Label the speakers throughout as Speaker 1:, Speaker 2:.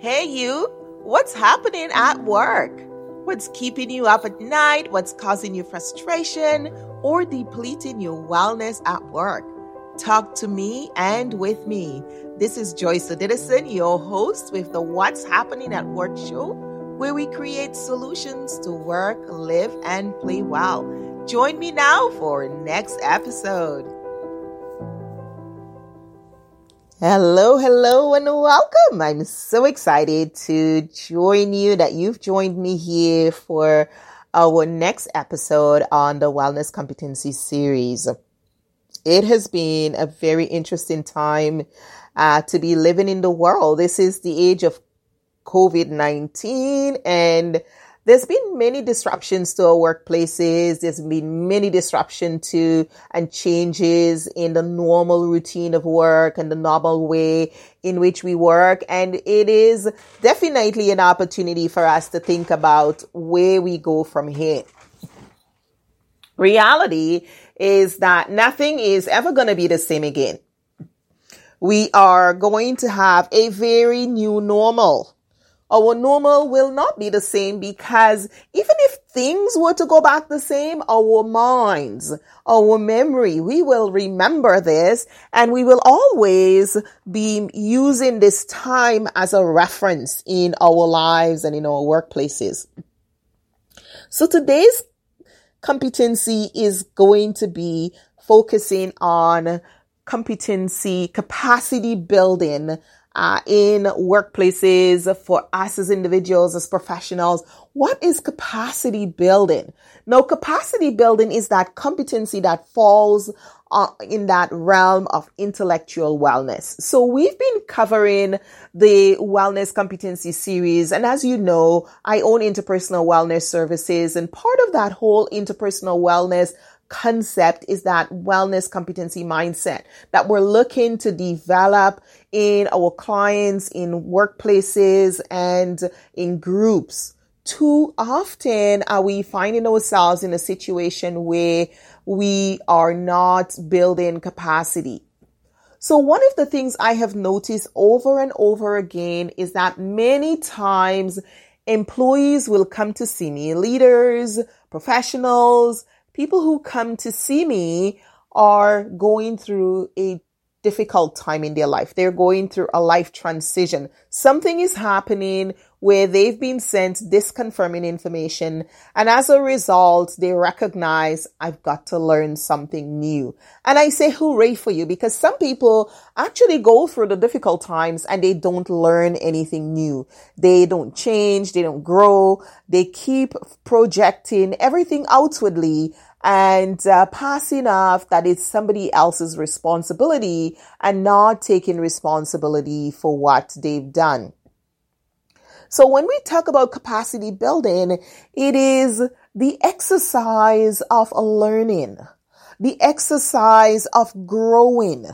Speaker 1: Hey, you, what's happening at work? What's keeping you up at night? What's causing you frustration or depleting your wellness at work? Talk to me and with me. This is Joyce Odidison, your host with the What's Happening at Work show, where we create solutions to work, live, and play well. Join me now for next episode. Hello, hello, and welcome. I'm so excited to join you that you've joined me here for our next episode on the Wellness Competency Series. It has been a very interesting time uh, to be living in the world. This is the age of COVID 19 and there's been many disruptions to our workplaces. There's been many disruption to and changes in the normal routine of work and the normal way in which we work. And it is definitely an opportunity for us to think about where we go from here. Reality is that nothing is ever going to be the same again. We are going to have a very new normal our normal will not be the same because even if things were to go back the same, our minds, our memory, we will remember this and we will always be using this time as a reference in our lives and in our workplaces. So today's competency is going to be focusing on competency, capacity building uh, in workplaces for us as individuals, as professionals. What is capacity building? Now, capacity building is that competency that falls uh, in that realm of intellectual wellness. So we've been covering the wellness competency series. And as you know, I own interpersonal wellness services and part of that whole interpersonal wellness concept is that wellness competency mindset that we're looking to develop in our clients, in workplaces and in groups. Too often are we finding ourselves in a situation where we are not building capacity. So one of the things I have noticed over and over again is that many times employees will come to see me, leaders, professionals, people who come to see me are going through a difficult time in their life. They're going through a life transition. Something is happening where they've been sent disconfirming information. And as a result, they recognize I've got to learn something new. And I say hooray for you because some people actually go through the difficult times and they don't learn anything new. They don't change. They don't grow. They keep projecting everything outwardly and uh, passing off that it's somebody else's responsibility and not taking responsibility for what they've done. So when we talk about capacity building, it is the exercise of learning, the exercise of growing,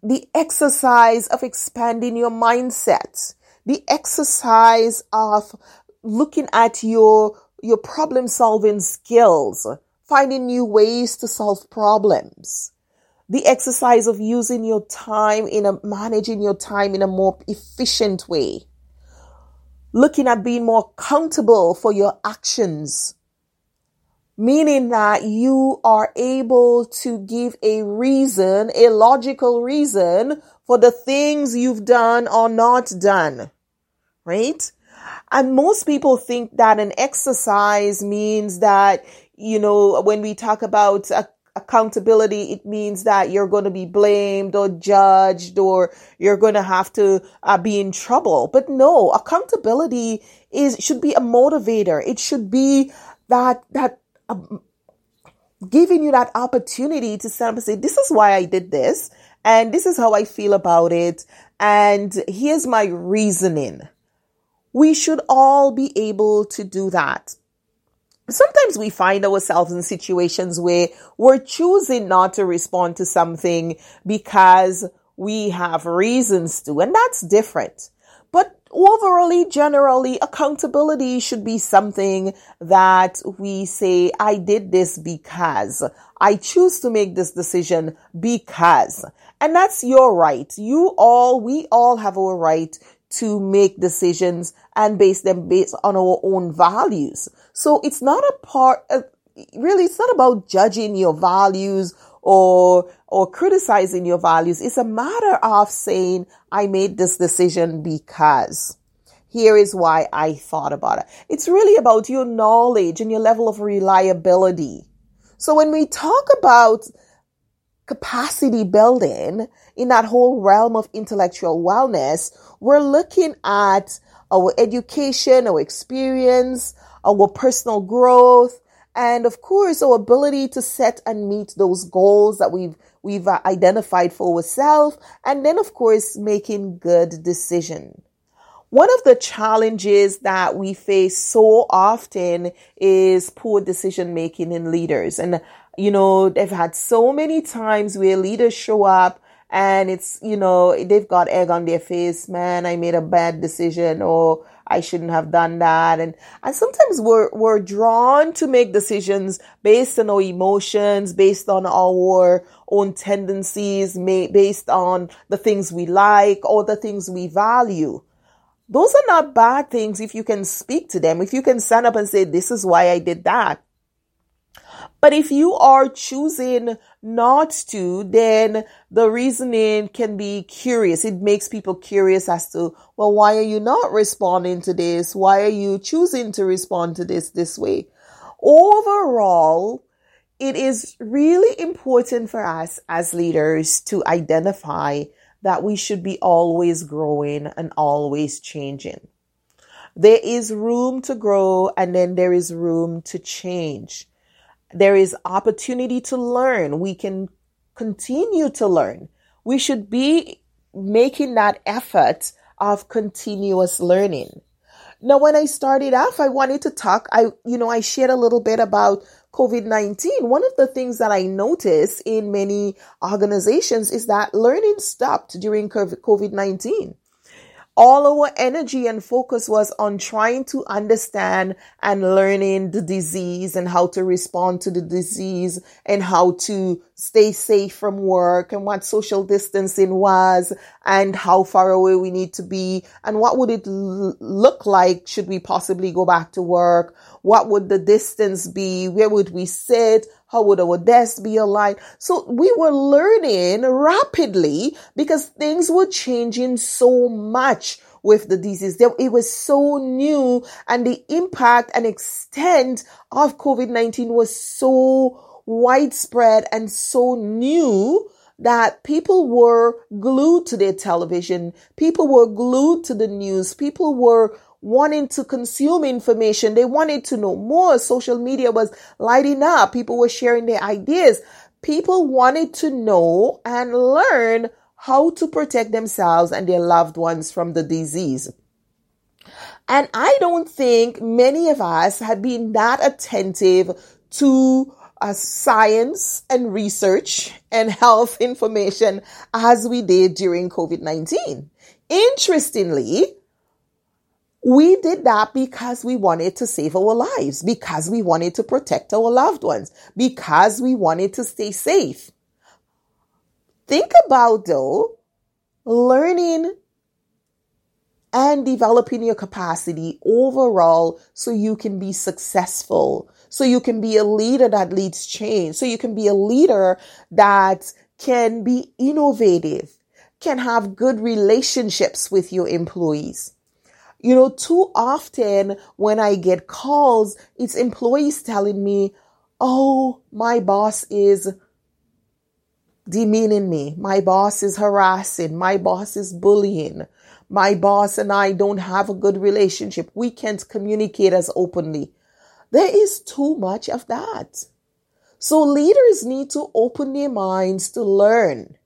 Speaker 1: the exercise of expanding your mindset, the exercise of looking at your, your problem solving skills, finding new ways to solve problems. The exercise of using your time in a, managing your time in a more efficient way. Looking at being more accountable for your actions. Meaning that you are able to give a reason, a logical reason for the things you've done or not done. Right? And most people think that an exercise means that you know, when we talk about accountability, it means that you're going to be blamed or judged or you're going to have to uh, be in trouble. But no, accountability is, should be a motivator. It should be that, that, um, giving you that opportunity to stand up and say, this is why I did this. And this is how I feel about it. And here's my reasoning. We should all be able to do that sometimes we find ourselves in situations where we're choosing not to respond to something because we have reasons to, and that's different. But overall, generally, accountability should be something that we say, I did this because I choose to make this decision because, and that's your right. You all, we all have our right to make decisions and base them based on our own values. So it's not a part of, really, it's not about judging your values or, or criticizing your values. It's a matter of saying, I made this decision because here is why I thought about it. It's really about your knowledge and your level of reliability. So when we talk about capacity building in that whole realm of intellectual wellness, we're looking at our education, our experience, our personal growth, and of course our ability to set and meet those goals that we've we've uh, identified for ourselves and then of course making good decisions one of the challenges that we face so often is poor decision making in leaders. And, you know, they've had so many times where leaders show up and it's, you know, they've got egg on their face. Man, I made a bad decision or I shouldn't have done that. And, and sometimes we're, we're drawn to make decisions based on our emotions, based on our own tendencies, based on the things we like or the things we value. Those are not bad things if you can speak to them, if you can stand up and say, this is why I did that. But if you are choosing not to, then the reasoning can be curious. It makes people curious as to, well, why are you not responding to this? Why are you choosing to respond to this this way? Overall, it is really important for us as leaders to identify that we should be always growing and always changing. There is room to grow and then there is room to change. There is opportunity to learn. We can continue to learn. We should be making that effort of continuous learning. Now, when I started off, I wanted to talk, I, you know, I shared a little bit about COVID 19, one of the things that I noticed in many organizations is that learning stopped during COVID 19 all our energy and focus was on trying to understand and learning the disease and how to respond to the disease and how to stay safe from work and what social distancing was and how far away we need to be and what would it l- look like should we possibly go back to work? What would the distance be? Where would we sit how would our desk be aligned so we were learning rapidly because things were changing so much with the disease. It was so new and the impact and extent of COVID-19 was so widespread and so new that people were glued to their television. People were glued to the news. People were wanting to consume information. They wanted to know more. Social media was lighting up. People were sharing their ideas. People wanted to know and learn how to protect themselves and their loved ones from the disease. And I don't think many of us have been that attentive to uh, science and research and health information as we did during COVID-19. Interestingly, we did that because we wanted to save our lives, because we wanted to protect our loved ones, because we wanted to stay safe. Think about though, learning and developing your capacity overall so you can be successful, so you can be a leader that leads change, so you can be a leader that can be innovative, can have good relationships with your employees. You know, too often when I get calls, it's employees telling me, Oh, my boss is demeaning me. My boss is harassing. My boss is bullying. My boss and I don't have a good relationship. We can't communicate as openly. There is too much of that. So leaders need to open their minds to learn.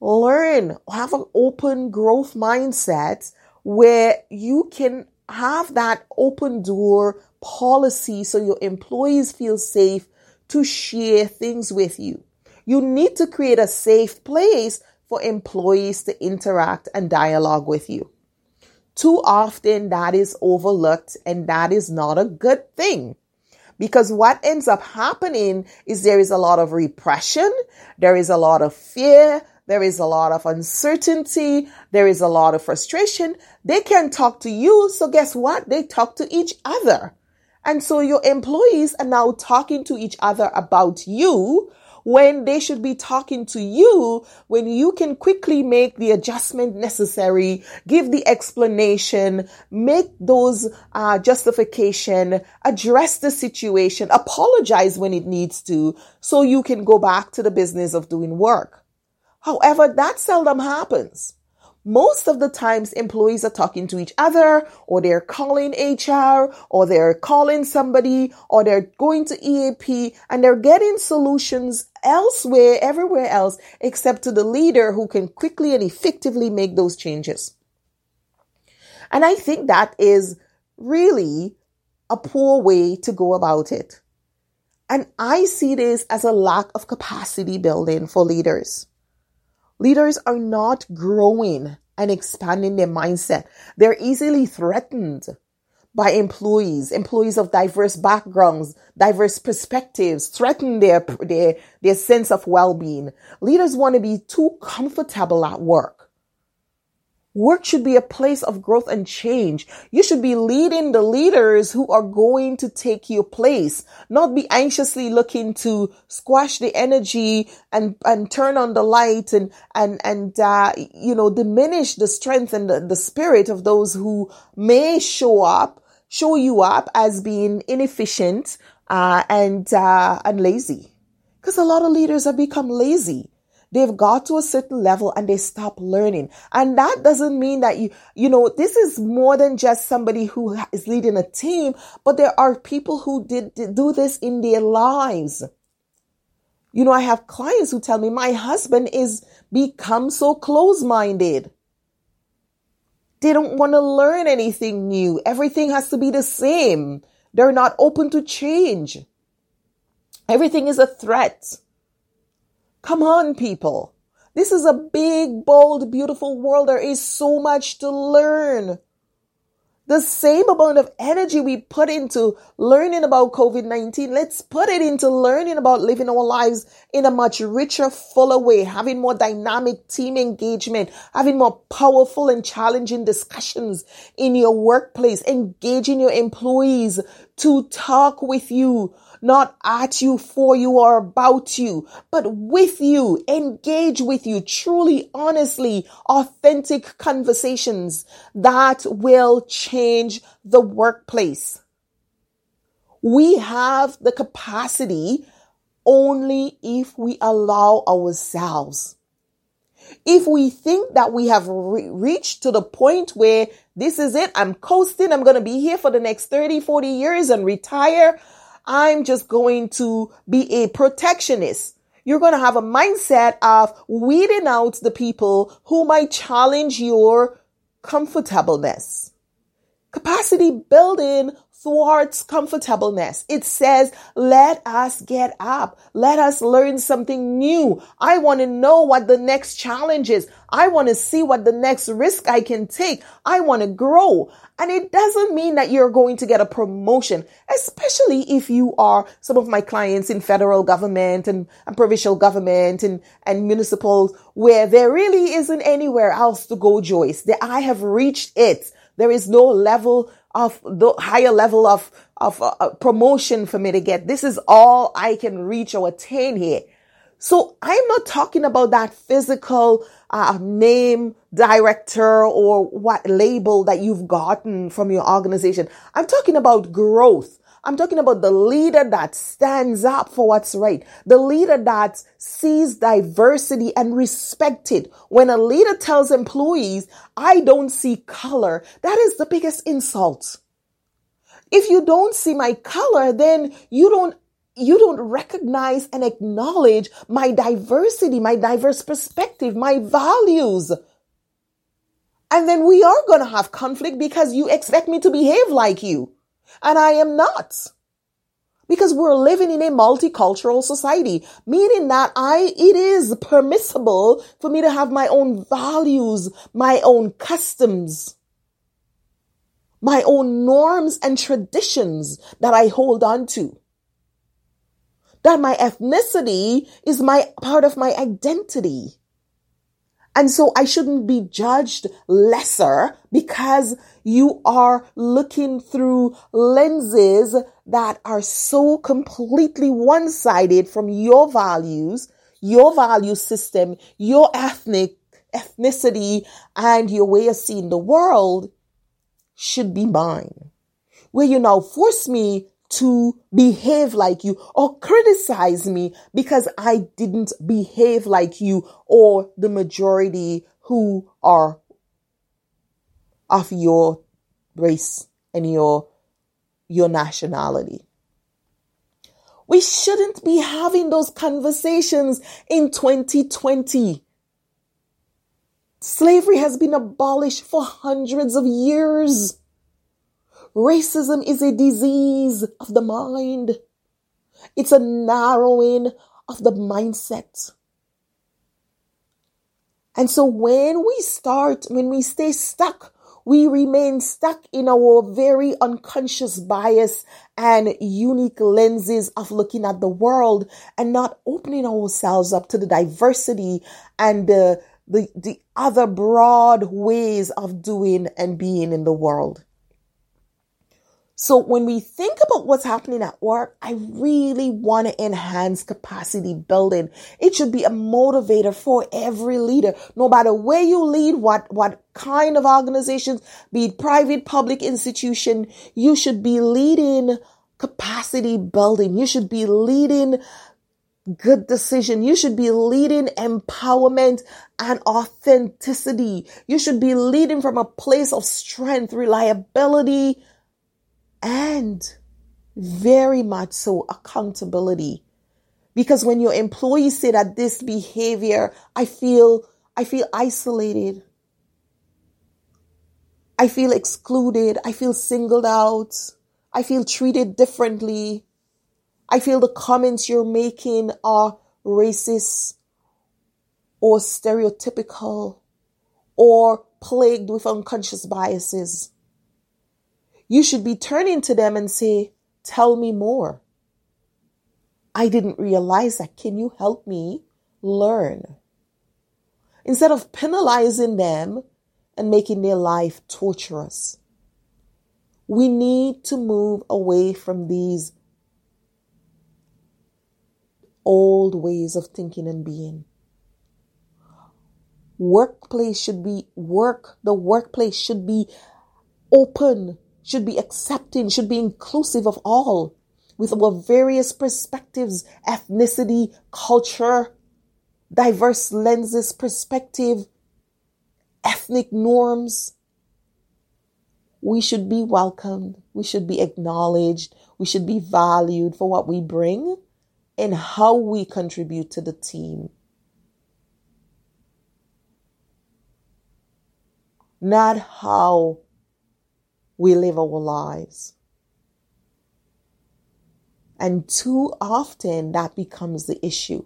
Speaker 1: Learn, have an open growth mindset where you can have that open door policy so your employees feel safe to share things with you. You need to create a safe place for employees to interact and dialogue with you. Too often that is overlooked and that is not a good thing. Because what ends up happening is there is a lot of repression, there is a lot of fear, there is a lot of uncertainty, there is a lot of frustration. They can talk to you, so guess what? They talk to each other. And so your employees are now talking to each other about you when they should be talking to you when you can quickly make the adjustment necessary, give the explanation, make those uh, justification, address the situation, apologize when it needs to, so you can go back to the business of doing work. However, that seldom happens. Most of the times employees are talking to each other or they're calling HR or they're calling somebody or they're going to EAP and they're getting solutions elsewhere, everywhere else, except to the leader who can quickly and effectively make those changes. And I think that is really a poor way to go about it. And I see this as a lack of capacity building for leaders. Leaders are not growing and expanding their mindset. They're easily threatened by employees, employees of diverse backgrounds, diverse perspectives, threaten their, their, their sense of well-being. Leaders want to be too comfortable at work. Work should be a place of growth and change. You should be leading the leaders who are going to take your place, not be anxiously looking to squash the energy and, and turn on the light and, and, and, uh, you know, diminish the strength and the, the spirit of those who may show up, show you up as being inefficient, uh, and, uh, and lazy. Cause a lot of leaders have become lazy. They've got to a certain level and they stop learning. And that doesn't mean that you, you know, this is more than just somebody who is leading a team, but there are people who did, did do this in their lives. You know, I have clients who tell me my husband is become so close minded. They don't want to learn anything new. Everything has to be the same. They're not open to change. Everything is a threat. Come on, people. This is a big, bold, beautiful world. There is so much to learn. The same amount of energy we put into learning about COVID-19, let's put it into learning about living our lives in a much richer, fuller way, having more dynamic team engagement, having more powerful and challenging discussions in your workplace, engaging your employees to talk with you, not at you, for you, or about you, but with you, engage with you, truly, honestly, authentic conversations that will change the workplace. We have the capacity only if we allow ourselves. If we think that we have re- reached to the point where this is it, I'm coasting, I'm going to be here for the next 30, 40 years and retire, I'm just going to be a protectionist. You're going to have a mindset of weeding out the people who might challenge your comfortableness. Capacity building thwarts comfortableness. It says, let us get up. Let us learn something new. I want to know what the next challenge is. I want to see what the next risk I can take. I want to grow. And it doesn't mean that you're going to get a promotion, especially if you are some of my clients in federal government and, and provincial government and, and municipal where there really isn't anywhere else to go, Joyce. That I have reached it. There is no level of the higher level of, of uh, uh, promotion for me to get. This is all I can reach or attain here. So I'm not talking about that physical uh, name, director, or what label that you've gotten from your organization. I'm talking about growth. I'm talking about the leader that stands up for what's right. The leader that sees diversity and respect it. When a leader tells employees, I don't see color, that is the biggest insult. If you don't see my color, then you don't you don't recognize and acknowledge my diversity, my diverse perspective, my values. And then we are going to have conflict because you expect me to behave like you. And I am not. Because we're living in a multicultural society, meaning that I, it is permissible for me to have my own values, my own customs, my own norms and traditions that I hold on to. That my ethnicity is my part of my identity. And so I shouldn't be judged lesser because you are looking through lenses that are so completely one sided from your values, your value system, your ethnic ethnicity, and your way of seeing the world should be mine. Where you now force me to behave like you or criticize me because I didn't behave like you or the majority who are of your race and your your nationality. We shouldn't be having those conversations in 2020. Slavery has been abolished for hundreds of years. Racism is a disease of the mind. It's a narrowing of the mindset. And so when we start, when we stay stuck, we remain stuck in our very unconscious bias and unique lenses of looking at the world and not opening ourselves up to the diversity and the the, the other broad ways of doing and being in the world. So when we think about what's happening at work, I really want to enhance capacity building. It should be a motivator for every leader, no matter where you lead, what, what kind of organizations, be it private, public institution, you should be leading capacity building. You should be leading good decision. You should be leading empowerment and authenticity. You should be leading from a place of strength, reliability, and very much so accountability. Because when your employees say that this behavior, I feel, I feel isolated. I feel excluded. I feel singled out. I feel treated differently. I feel the comments you're making are racist or stereotypical or plagued with unconscious biases. You should be turning to them and say, tell me more. I didn't realize that. Can you help me learn? Instead of penalizing them and making their life torturous, we need to move away from these old ways of thinking and being. Workplace should be work. The workplace should be open, should be accepting, should be inclusive of all with our various perspectives, ethnicity, culture, diverse lenses, perspective, ethnic norms. We should be welcomed. We should be acknowledged. We should be valued for what we bring and how we contribute to the team. Not how we live our lives. And too often that becomes the issue.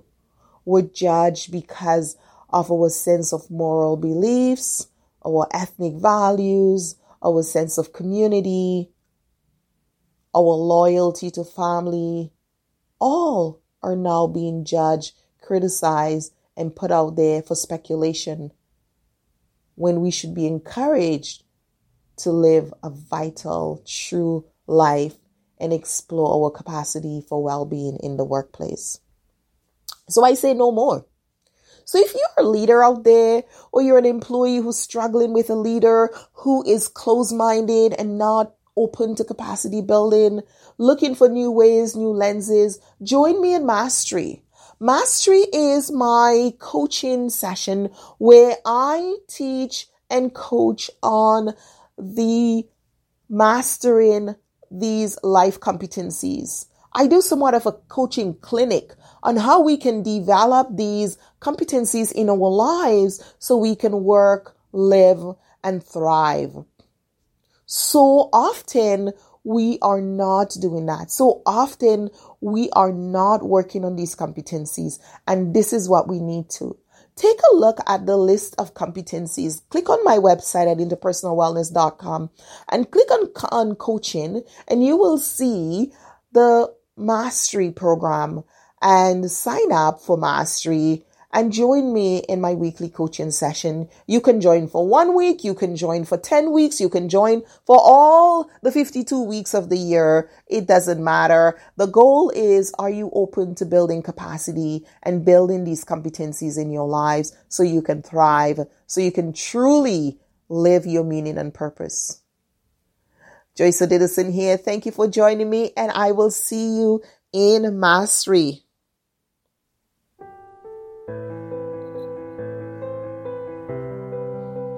Speaker 1: We're judged because of our sense of moral beliefs, our ethnic values, our sense of community, our loyalty to family, all are now being judged, criticized, and put out there for speculation when we should be encouraged to live a vital, true life and explore our capacity for well being in the workplace. So I say no more. So if you're a leader out there or you're an employee who's struggling with a leader who is closed minded and not open to capacity building, looking for new ways, new lenses, join me in Mastery. Mastery is my coaching session where I teach and coach on the mastering these life competencies. I do somewhat of a coaching clinic on how we can develop these competencies in our lives so we can work, live, and thrive. So often we are not doing that. So often we are not working on these competencies. And this is what we need to. Take a look at the list of competencies. Click on my website at interpersonalwellness.com and click on, on coaching and you will see the mastery program and sign up for mastery and join me in my weekly coaching session. You can join for one week, you can join for 10 weeks, you can join for all the 52 weeks of the year. It doesn't matter. The goal is are you open to building capacity and building these competencies in your lives so you can thrive, so you can truly live your meaning and purpose? Joyce Odidison here. Thank you for joining me, and I will see you in mastery.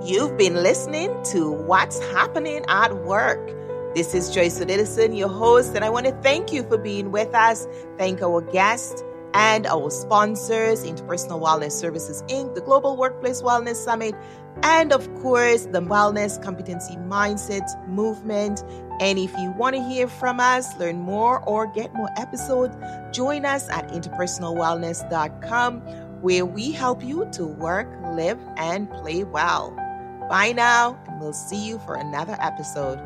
Speaker 1: You've been listening to What's Happening at Work. This is Joyce Odidison, your host, and I want to thank you for being with us. Thank our guests and our sponsors, Interpersonal Wellness Services Inc., the Global Workplace Wellness Summit, and of course, the Wellness Competency Mindset Movement. And if you want to hear from us, learn more, or get more episodes, join us at interpersonalwellness.com, where we help you to work, live, and play well. Bye now, and we'll see you for another episode.